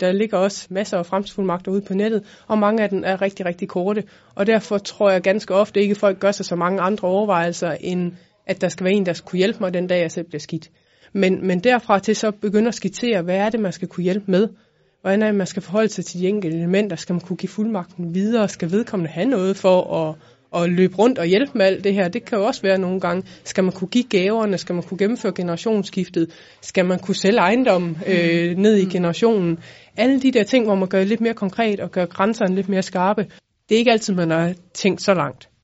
Der ligger også masser af fremtidsfuldmagter ude på nettet, og mange af dem er rigtig, rigtig korte. Og derfor tror jeg ganske ofte ikke, at folk gør sig så mange andre overvejelser, end at der skal være en, der skal kunne hjælpe mig den dag, jeg selv bliver skidt. Men, men derfra til så begynde at skitsere, hvad er det, man skal kunne hjælpe med? Hvordan er det, man skal forholde sig til de enkelte elementer? Skal man kunne give fuldmagten videre? Skal vedkommende have noget for at, at løbe rundt og hjælpe med alt det her? Det kan jo også være nogle gange. Skal man kunne give gaverne? Skal man kunne gennemføre generationsskiftet? Skal man kunne sælge ejendom øh, ned i generationen? Alle de der ting, hvor man gør det lidt mere konkret og gør grænserne lidt mere skarpe. Det er ikke altid, man har tænkt så langt.